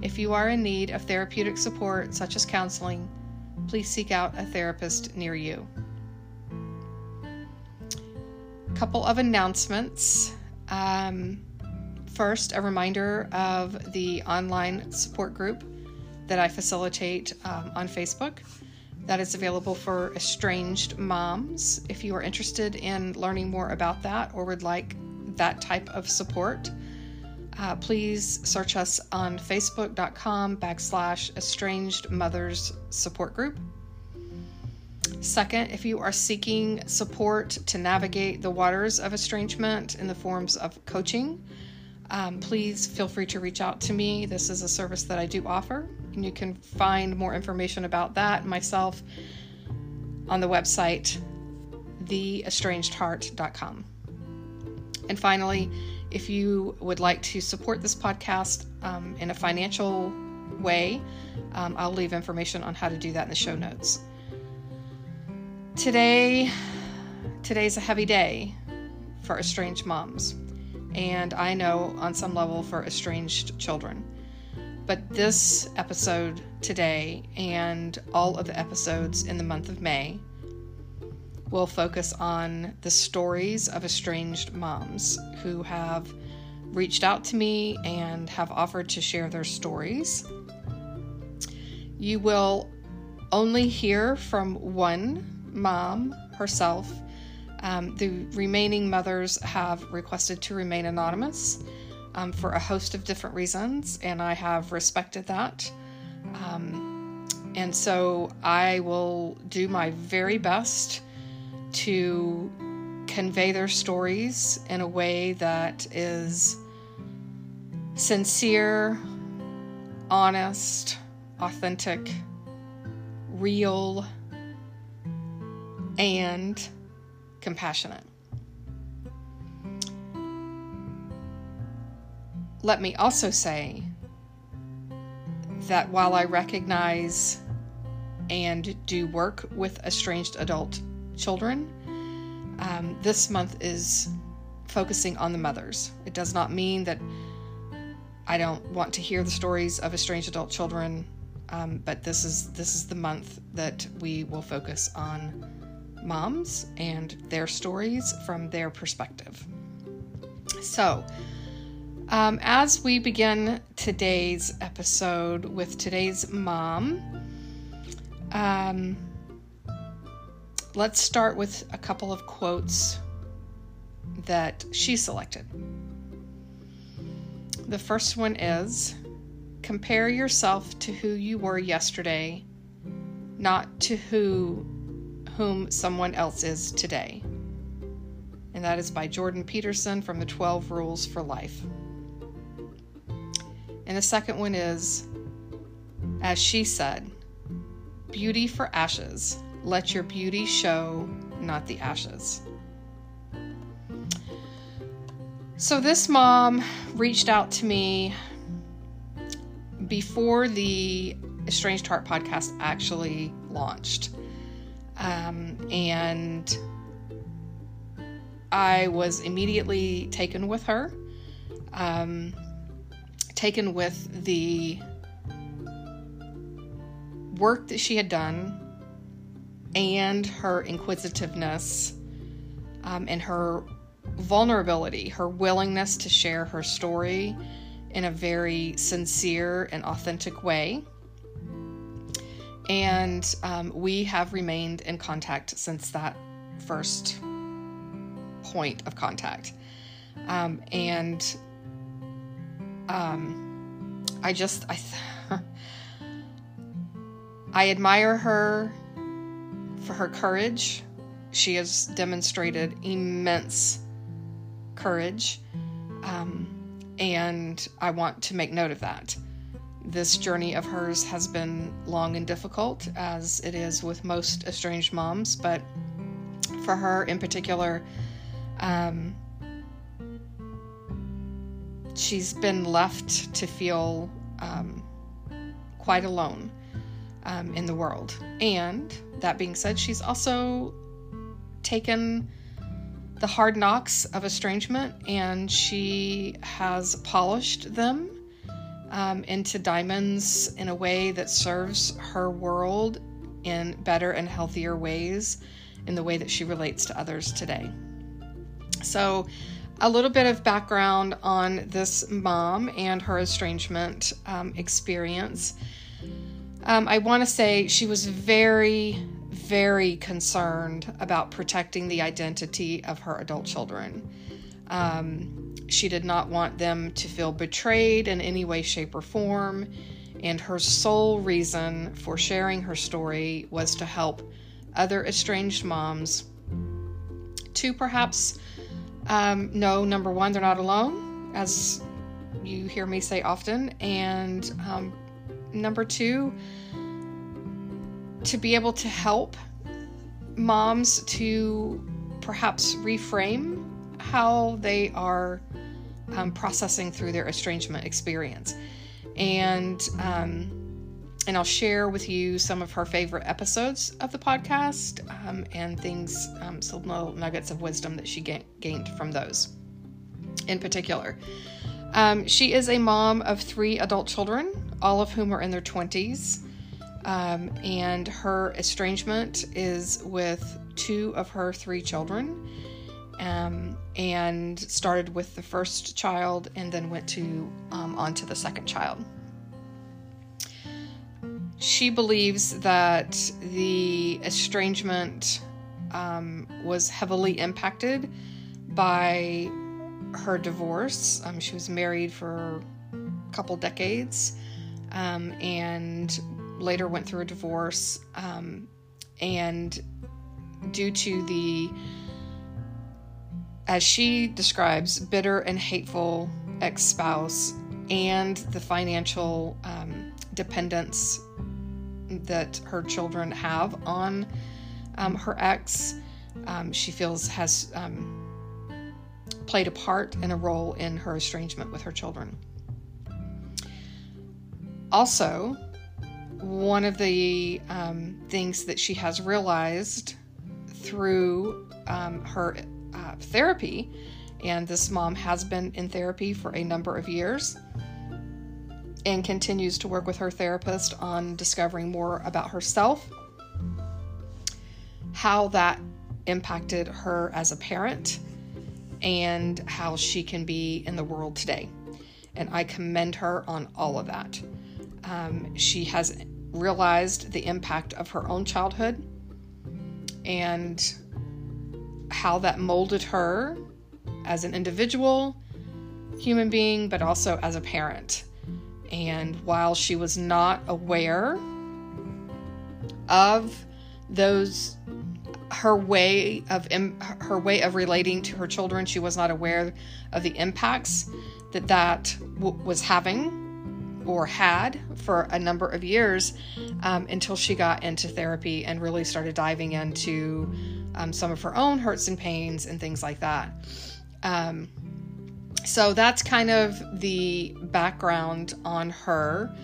If you are in need of therapeutic support, such as counseling, please seek out a therapist near you. Couple of announcements. Um, first, a reminder of the online support group that I facilitate um, on Facebook. That is available for estranged moms. If you are interested in learning more about that or would like that type of support, uh, please search us on facebook.com backslash estranged mothers support group. Second, if you are seeking support to navigate the waters of estrangement in the forms of coaching, um, please feel free to reach out to me. This is a service that I do offer, and you can find more information about that myself on the website theestrangedheart.com. And finally, if you would like to support this podcast um, in a financial way, um, I'll leave information on how to do that in the show notes. Today, today's a heavy day for estranged moms, and I know on some level for estranged children. But this episode today and all of the episodes in the month of May will focus on the stories of estranged moms who have reached out to me and have offered to share their stories. You will only hear from one mom herself. Um, the remaining mothers have requested to remain anonymous um, for a host of different reasons, and I have respected that. Um, and so I will do my very best to convey their stories in a way that is sincere, honest, authentic, real, and compassionate. Let me also say that while I recognize and do work with estranged adult children. Um, this month is focusing on the mothers. It does not mean that I don't want to hear the stories of estranged adult children, um, but this is this is the month that we will focus on moms and their stories from their perspective. So, um, as we begin today's episode with today's mom, um, let's start with a couple of quotes that she selected. The first one is Compare yourself to who you were yesterday, not to who whom someone else is today. And that is by Jordan Peterson from the 12 Rules for Life. And the second one is As she said, Beauty for ashes let your beauty show, not the ashes. So, this mom reached out to me before the Estranged Heart podcast actually launched. Um, and I was immediately taken with her, um, taken with the work that she had done and her inquisitiveness um, and her vulnerability, her willingness to share her story in a very sincere and authentic way. And um, we have remained in contact since that first point of contact. Um, and um, I just, I, I admire her for her courage. She has demonstrated immense courage. Um, and I want to make note of that. this journey of hers has been long and difficult, as it is with most estranged moms, but for her in particular, um, she's been left to feel um, quite alone um, in the world. And that being said, she's also taken the hard knocks of estrangement and she has polished them um, into diamonds in a way that serves her world in better and healthier ways in the way that she relates to others today. So, a little bit of background on this mom and her estrangement um, experience. Um, I want to say she was very, very concerned about protecting the identity of her adult children. Um, she did not want them to feel betrayed in any way, shape, or form. And her sole reason for sharing her story was to help other estranged moms to perhaps um, know number one, they're not alone, as you hear me say often. And um, number two, to be able to help moms to perhaps reframe how they are um, processing through their estrangement experience. And um, and I'll share with you some of her favorite episodes of the podcast um, and things, um, some little nuggets of wisdom that she ga- gained from those in particular. Um, she is a mom of three adult children, all of whom are in their 20s. Um, and her estrangement is with two of her three children. Um, and started with the first child and then went to um, on to the second child she believes that the estrangement um, was heavily impacted by her divorce. Um, she was married for a couple decades um, and later went through a divorce. Um, and due to the, as she describes, bitter and hateful ex spouse and the financial um, dependence that her children have on um, her ex, um, she feels has um, played a part and a role in her estrangement with her children. Also, one of the um, things that she has realized through um, her uh, therapy, and this mom has been in therapy for a number of years and continues to work with her therapist on discovering more about herself, how that impacted her as a parent, and how she can be in the world today. And I commend her on all of that. Um, she has realized the impact of her own childhood and how that molded her as an individual human being, but also as a parent. And while she was not aware of those her way of her way of relating to her children, she was not aware of the impacts that that w- was having or had for a number of years um, until she got into therapy and really started diving into um, some of her own hurts and pains and things like that. Um, so that's kind of the background on her.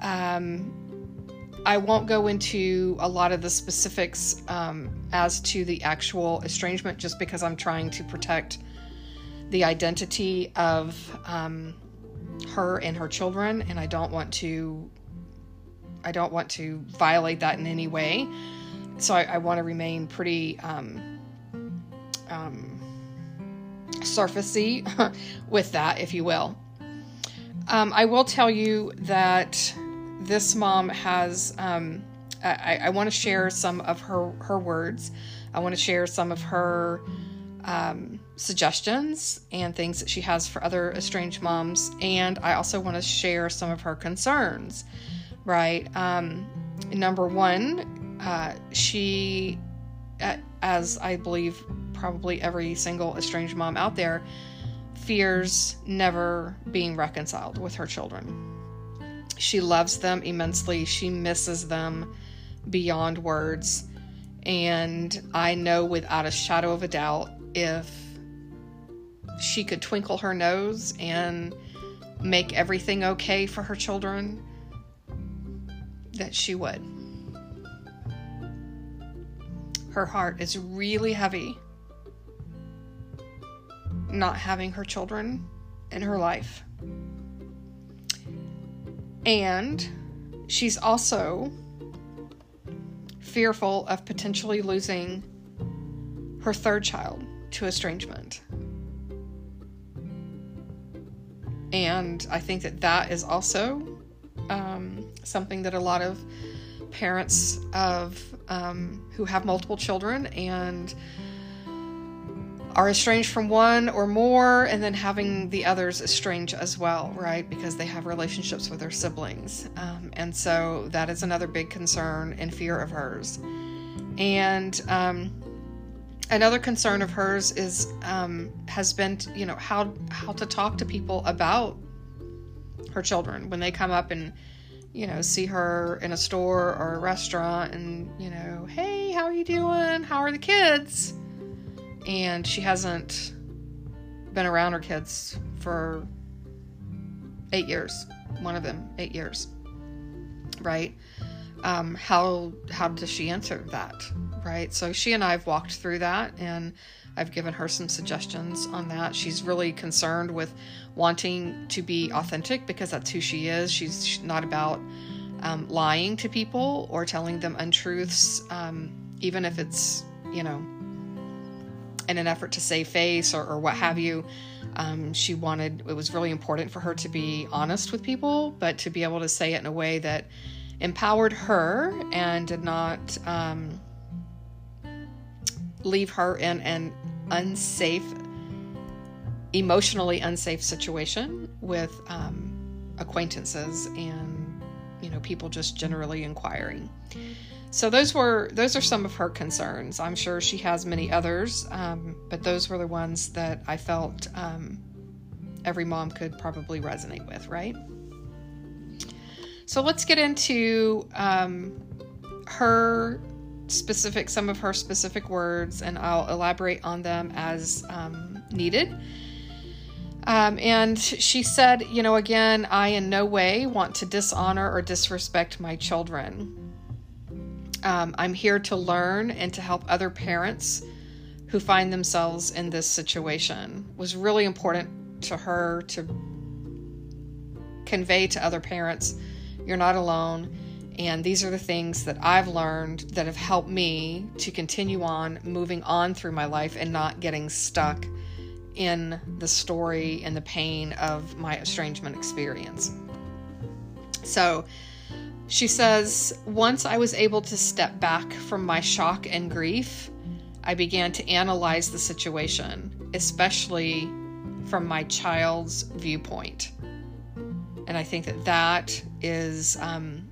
Um, I won't go into a lot of the specifics um, as to the actual estrangement just because I'm trying to protect the identity of um, her and her children, and I don't want to. I don't want to violate that in any way. So I, I want to remain pretty um, um surfacey with that, if you will. Um, I will tell you that this mom has. Um, I, I want to share some of her her words. I want to share some of her um, suggestions and things that she has for other estranged moms, and I also want to share some of her concerns. Right. Um, number one, uh, she, as I believe probably every single estranged mom out there fears never being reconciled with her children. She loves them immensely. She misses them beyond words. And I know without a shadow of a doubt if she could twinkle her nose and make everything okay for her children, that she would. Her heart is really heavy not having her children in her life. And she's also fearful of potentially losing her third child to estrangement. And I think that that is also um, something that a lot of parents of um, who have multiple children and are estranged from one or more, and then having the others estranged as well, right? Because they have relationships with their siblings. Um, and so that is another big concern and fear of hers. And um, another concern of hers is um, has been, you know, how how to talk to people about her children when they come up and you know see her in a store or a restaurant and you know hey how are you doing how are the kids and she hasn't been around her kids for eight years. One of them, eight years. Right? Um, how how does she answer that? Right? So she and I have walked through that, and I've given her some suggestions on that. She's really concerned with wanting to be authentic because that's who she is. She's not about um, lying to people or telling them untruths, um, even if it's you know in an effort to save face or, or what have you. Um, she wanted, it was really important for her to be honest with people, but to be able to say it in a way that empowered her and did not um, leave her in an unsafe, emotionally unsafe situation with um, acquaintances and, you know, people just generally inquiring. So those were those are some of her concerns. I'm sure she has many others, um, but those were the ones that I felt um, every mom could probably resonate with, right? So let's get into um, her specific, some of her specific words, and I'll elaborate on them as um, needed. Um, and she said, you know, again, I in no way want to dishonor or disrespect my children. Um, I'm here to learn and to help other parents who find themselves in this situation. It was really important to her to convey to other parents you're not alone. And these are the things that I've learned that have helped me to continue on moving on through my life and not getting stuck in the story and the pain of my estrangement experience. So, she says, Once I was able to step back from my shock and grief, I began to analyze the situation, especially from my child's viewpoint. And I think that that is, um,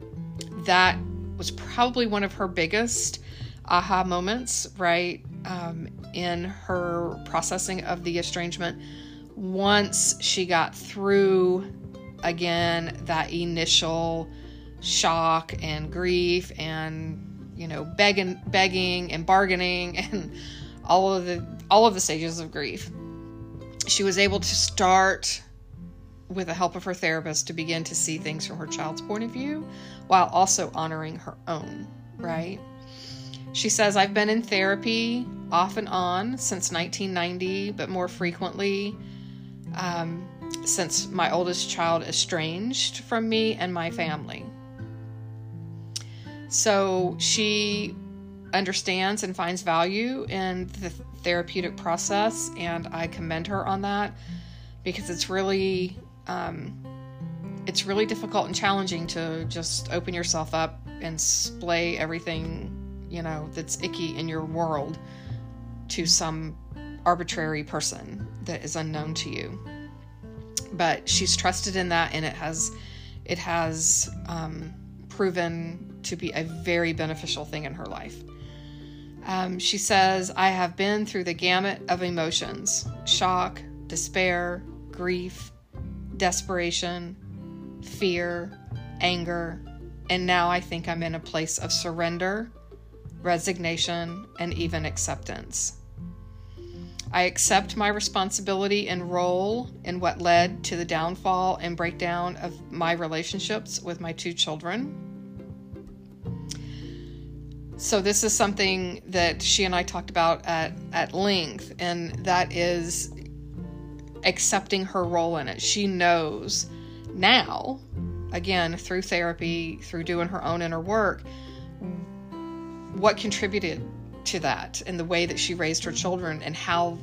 that was probably one of her biggest aha moments, right? Um, in her processing of the estrangement. Once she got through again that initial shock and grief and you know begging begging and bargaining and all of the all of the stages of grief she was able to start with the help of her therapist to begin to see things from her child's point of view while also honoring her own right? She says i've been in therapy off and on since 1990 but more frequently um, since my oldest child estranged from me and my family. So she understands and finds value in the therapeutic process, and I commend her on that because it's really um, it's really difficult and challenging to just open yourself up and splay everything you know that's icky in your world to some arbitrary person that is unknown to you but she's trusted in that and it has it has um, proven to be a very beneficial thing in her life. Um, she says, I have been through the gamut of emotions shock, despair, grief, desperation, fear, anger, and now I think I'm in a place of surrender, resignation, and even acceptance. I accept my responsibility and role in what led to the downfall and breakdown of my relationships with my two children. So, this is something that she and I talked about at, at length, and that is accepting her role in it. She knows now, again, through therapy, through doing her own inner work, what contributed to that and the way that she raised her children and how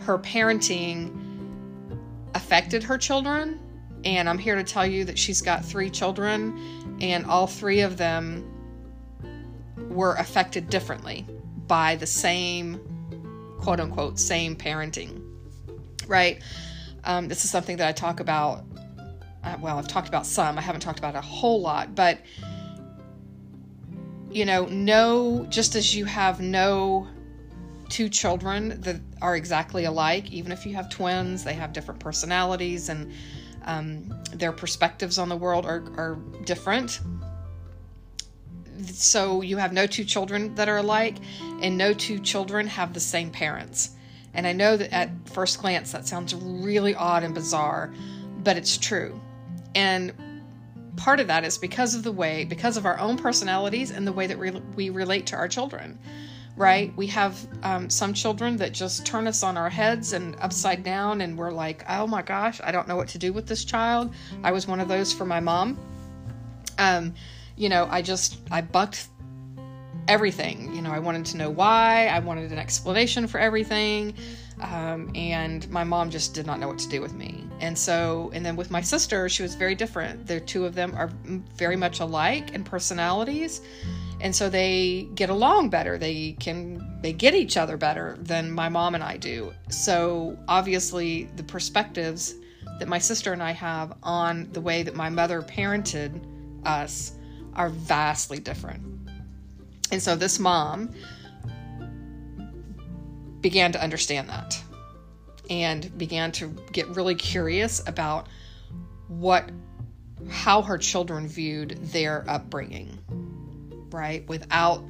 her parenting affected her children. And I'm here to tell you that she's got three children, and all three of them were affected differently by the same quote unquote same parenting right um, this is something that i talk about uh, well i've talked about some i haven't talked about a whole lot but you know no just as you have no two children that are exactly alike even if you have twins they have different personalities and um, their perspectives on the world are, are different so you have no two children that are alike, and no two children have the same parents. And I know that at first glance that sounds really odd and bizarre, but it's true. And part of that is because of the way, because of our own personalities and the way that re- we relate to our children, right? We have um, some children that just turn us on our heads and upside down, and we're like, oh my gosh, I don't know what to do with this child. I was one of those for my mom. Um, you know, I just, I bucked everything. You know, I wanted to know why, I wanted an explanation for everything. Um, and my mom just did not know what to do with me. And so, and then with my sister, she was very different. The two of them are very much alike in personalities. And so they get along better. They can, they get each other better than my mom and I do. So obviously, the perspectives that my sister and I have on the way that my mother parented us are vastly different. And so this mom began to understand that and began to get really curious about what how her children viewed their upbringing right? Without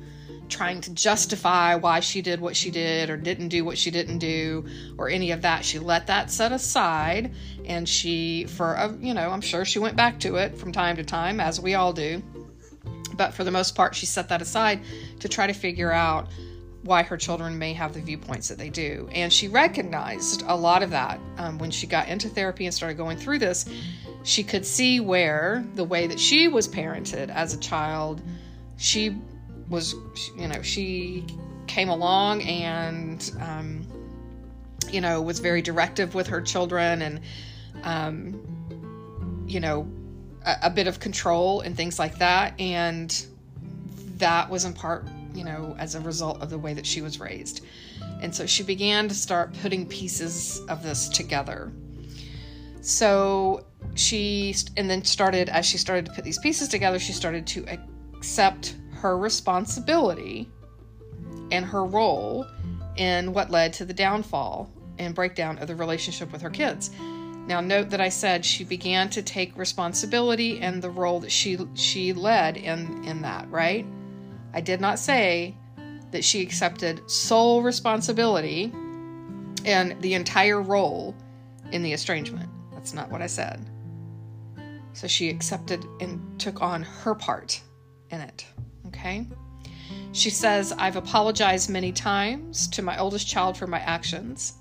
trying to justify why she did what she did or didn't do what she didn't do or any of that. She let that set aside and she for a, you know i'm sure she went back to it from time to time as we all do but for the most part, she set that aside to try to figure out why her children may have the viewpoints that they do. And she recognized a lot of that um, when she got into therapy and started going through this. She could see where the way that she was parented as a child, she was, you know, she came along and, um, you know, was very directive with her children and, um, you know, a, a bit of control and things like that. And that was in part, you know, as a result of the way that she was raised. And so she began to start putting pieces of this together. So she, and then started, as she started to put these pieces together, she started to accept her responsibility and her role in what led to the downfall and breakdown of the relationship with her kids. Now note that I said she began to take responsibility and the role that she she led in in that, right? I did not say that she accepted sole responsibility and the entire role in the estrangement. That's not what I said. So she accepted and took on her part in it. Okay? She says, I've apologized many times to my oldest child for my actions.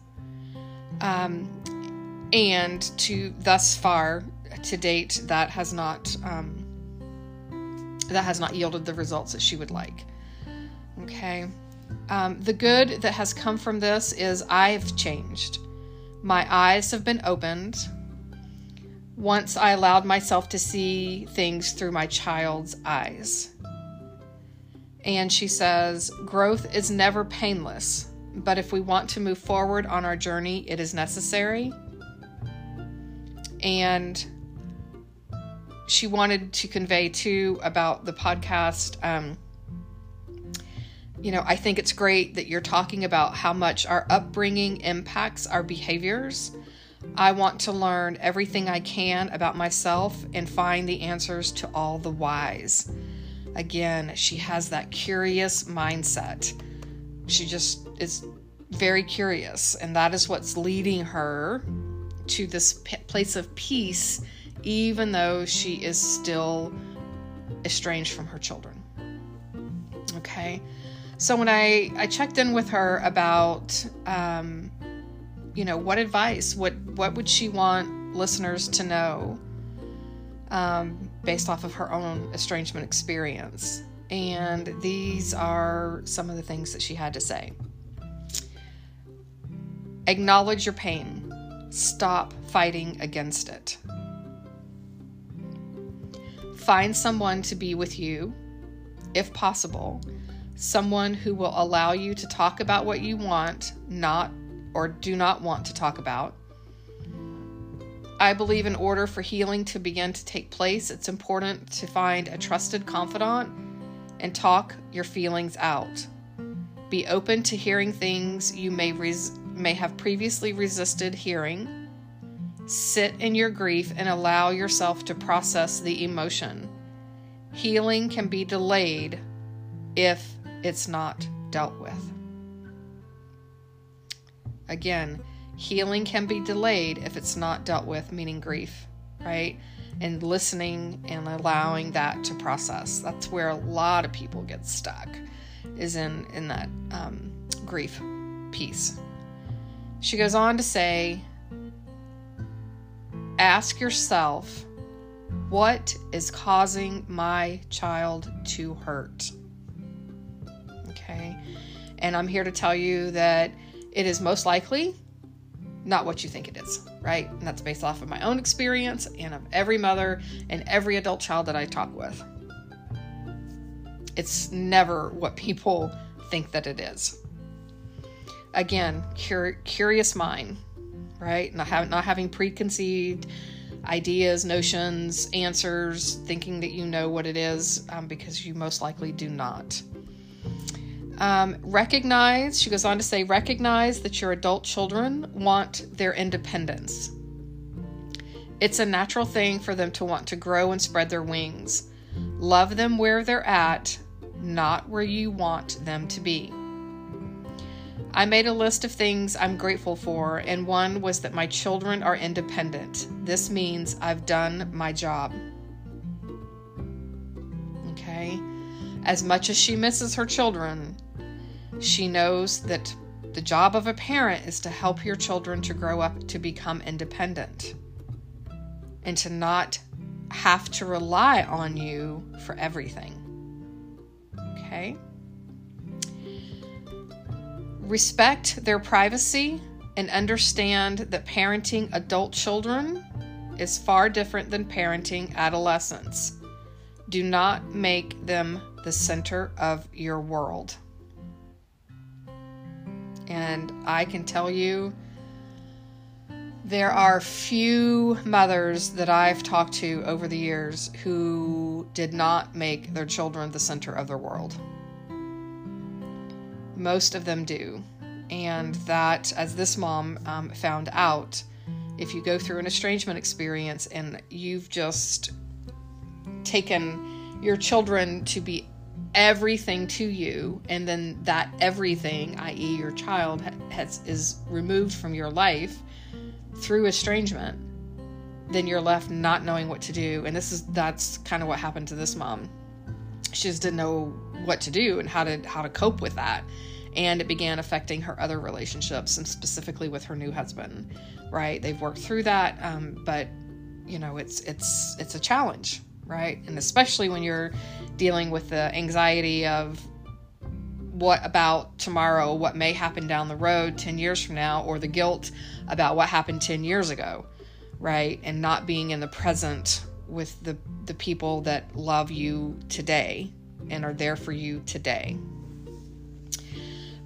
Um, and to thus far to date that has not um, that has not yielded the results that she would like. Okay. Um, the good that has come from this is i've changed. My eyes have been opened. Once i allowed myself to see things through my child's eyes. And she says growth is never painless but if we want to move forward on our journey it is necessary and she wanted to convey too about the podcast. Um, you know, I think it's great that you're talking about how much our upbringing impacts our behaviors. I want to learn everything I can about myself and find the answers to all the whys. Again, she has that curious mindset. She just is very curious, and that is what's leading her to this p- place of peace, even though she is still estranged from her children. Okay, so when I I checked in with her about, um, you know, what advice, what what would she want listeners to know, um, based off of her own estrangement experience, and these are some of the things that she had to say. Acknowledge your pain. Stop fighting against it. Find someone to be with you, if possible, someone who will allow you to talk about what you want, not or do not want to talk about. I believe in order for healing to begin to take place, it's important to find a trusted confidant and talk your feelings out. Be open to hearing things you may res- may have previously resisted hearing. Sit in your grief and allow yourself to process the emotion. Healing can be delayed if it's not dealt with. Again, healing can be delayed if it's not dealt with, meaning grief, right? And listening and allowing that to process. That's where a lot of people get stuck, is in in that um, grief piece. She goes on to say, ask yourself, what is causing my child to hurt? Okay. And I'm here to tell you that it is most likely not what you think it is, right? And that's based off of my own experience and of every mother and every adult child that I talk with. It's never what people think that it is again, cur- curious mind, right? Not, not having preconceived ideas, notions, answers, thinking that you know what it is um, because you most likely do not. Um, recognize, she goes on to say, recognize that your adult children want their independence. It's a natural thing for them to want to grow and spread their wings. Love them where they're at, not where you want them to be. I made a list of things I'm grateful for, and one was that my children are independent. This means I've done my job. Okay? As much as she misses her children, she knows that the job of a parent is to help your children to grow up to become independent and to not have to rely on you for everything. Okay? Respect their privacy and understand that parenting adult children is far different than parenting adolescents. Do not make them the center of your world. And I can tell you, there are few mothers that I've talked to over the years who did not make their children the center of their world. Most of them do. And that, as this mom um, found out, if you go through an estrangement experience and you've just taken your children to be everything to you, and then that everything, i.e., your child, has, is removed from your life through estrangement, then you're left not knowing what to do. And this is that's kind of what happened to this mom. She just didn't know what to do and how to how to cope with that. And it began affecting her other relationships and specifically with her new husband right? They've worked through that um, but you know it's it's it's a challenge right? And especially when you're dealing with the anxiety of what about tomorrow what may happen down the road 10 years from now or the guilt about what happened 10 years ago right? And not being in the present with the the people that love you today and are there for you today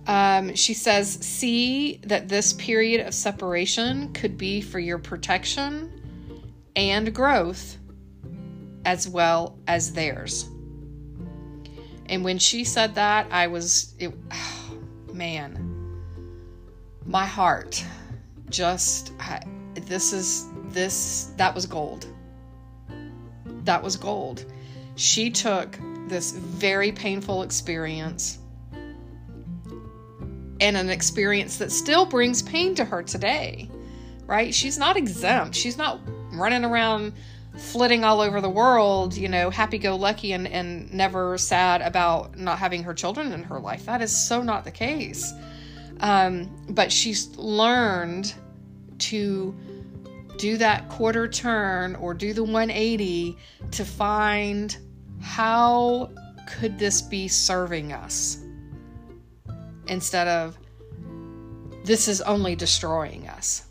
um, she says, see that this period of separation could be for your protection and growth as well as theirs. And when she said that, I was, it, oh, man, my heart just, I, this is this that was gold. That was gold. She took this very painful experience and an experience that still brings pain to her today, right? She's not exempt. She's not running around flitting all over the world, you know, happy go lucky and, and never sad about not having her children in her life. That is so not the case. Um, but she's learned to do that quarter turn or do the 180 to find how could this be serving us instead of this is only destroying us.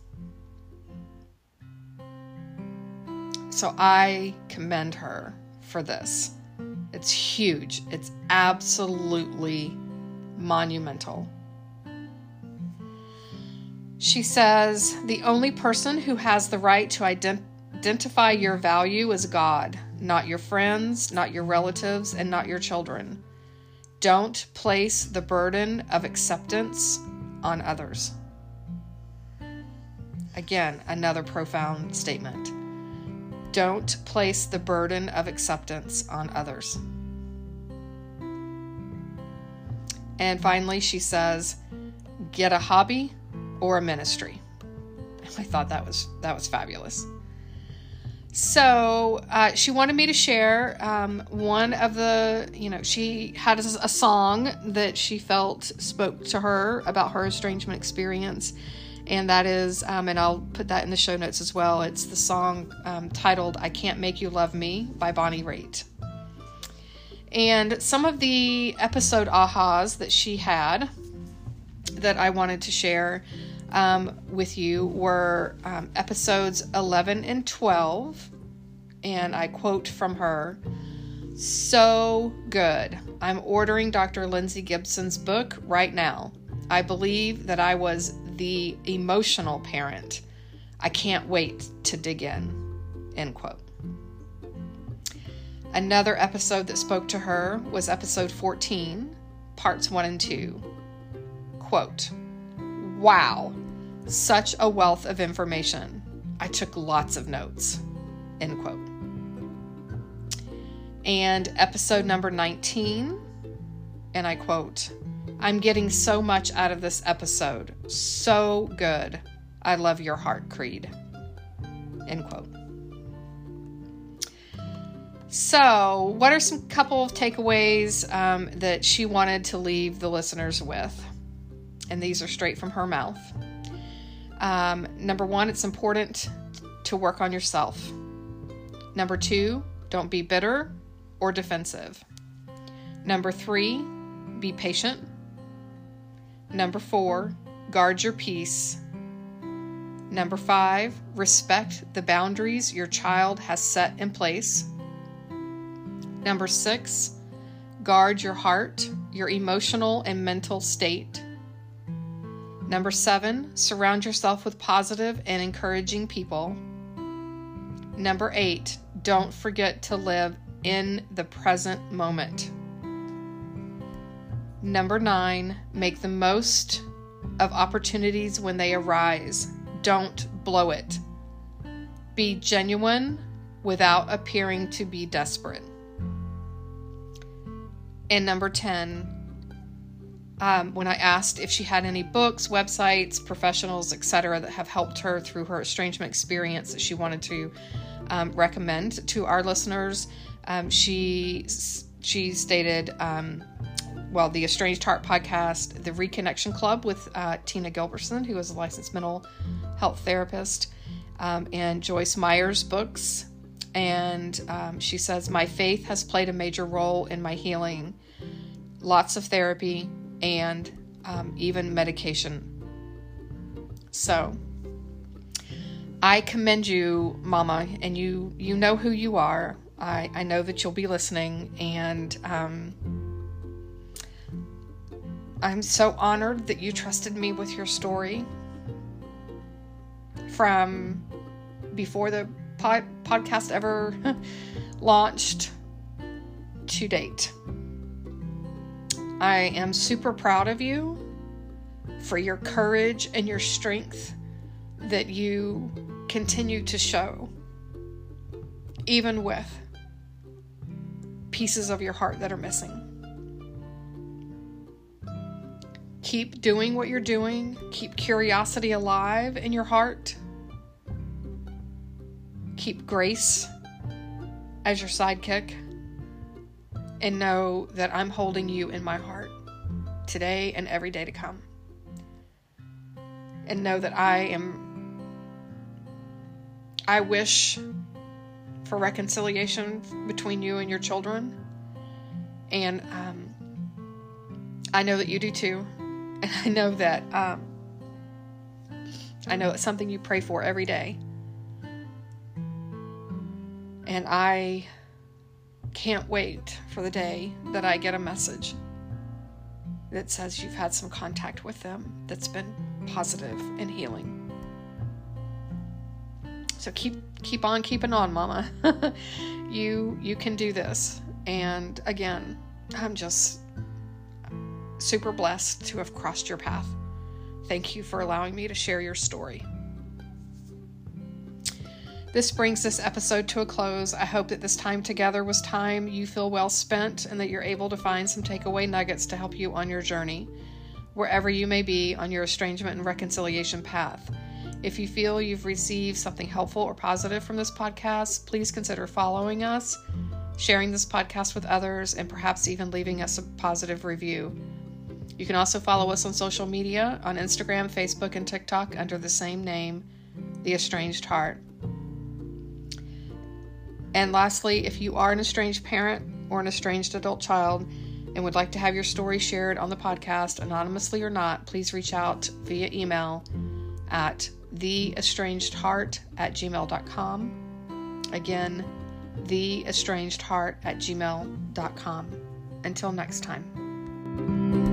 So I commend her for this. It's huge. It's absolutely monumental. She says, The only person who has the right to ident- identify your value is God, not your friends, not your relatives, and not your children. Don't place the burden of acceptance on others. Again, another profound statement. Don't place the burden of acceptance on others. And finally, she says, get a hobby or a ministry. I thought that was that was fabulous. So uh, she wanted me to share um, one of the, you know, she had a, song that she felt spoke to her about her estrangement experience and that is, um, and I'll put that in the show notes as well. It's the song um, titled I Can't Make You Love Me by Bonnie Raitt. And some of the episode ahas that she had that I wanted to share um, with you were um, episodes 11 and 12. And I quote from her So good. I'm ordering Dr. Lindsay Gibson's book right now. I believe that I was the emotional parent. I can't wait to dig in. End quote. Another episode that spoke to her was episode 14, parts 1 and 2. Quote Wow, such a wealth of information. I took lots of notes. End quote. And episode number 19, and I quote I'm getting so much out of this episode. So good. I love your heart, Kreed. End quote. So, what are some couple of takeaways um, that she wanted to leave the listeners with? And these are straight from her mouth. Um, number one, it's important to work on yourself. Number two, don't be bitter or defensive. Number three, be patient. Number four, guard your peace. Number five, respect the boundaries your child has set in place. Number six, guard your heart, your emotional and mental state. Number seven, surround yourself with positive and encouraging people. Number eight, don't forget to live in the present moment. Number nine, make the most of opportunities when they arise. Don't blow it. Be genuine without appearing to be desperate. And number 10, um, when I asked if she had any books, websites, professionals, etc., that have helped her through her estrangement experience that she wanted to um, recommend to our listeners, um, she she stated um, well, the Estranged Heart podcast, the Reconnection Club with uh, Tina Gilbertson, who is a licensed mental health therapist, um, and Joyce Meyer's books. And um, she says, My faith has played a major role in my healing, lots of therapy, and um, even medication. So, I commend you, Mama, and you you know who you are. I, I know that you'll be listening, and um, I'm so honored that you trusted me with your story from before the pod- podcast ever launched to date. I am super proud of you for your courage and your strength that you continue to show, even with pieces of your heart that are missing. Keep doing what you're doing, keep curiosity alive in your heart, keep grace as your sidekick, and know that I'm holding you in my heart today and every day to come. And know that I am, I wish for reconciliation between you and your children. And um, I know that you do too. And I know that um, I know it's something you pray for every day. And I can't wait for the day that I get a message that says you've had some contact with them that's been positive and healing. So keep keep on keeping on, mama. you you can do this. And again, I'm just super blessed to have crossed your path. Thank you for allowing me to share your story. This brings this episode to a close. I hope that this time together was time you feel well spent and that you're able to find some takeaway nuggets to help you on your journey, wherever you may be on your estrangement and reconciliation path. If you feel you've received something helpful or positive from this podcast, please consider following us, sharing this podcast with others, and perhaps even leaving us a positive review. You can also follow us on social media on Instagram, Facebook, and TikTok under the same name, The Estranged Heart. And lastly, if you are an estranged parent or an estranged adult child and would like to have your story shared on the podcast, anonymously or not, please reach out via email at theestrangedheart at gmail.com. Again, theestrangedheart at gmail.com. Until next time.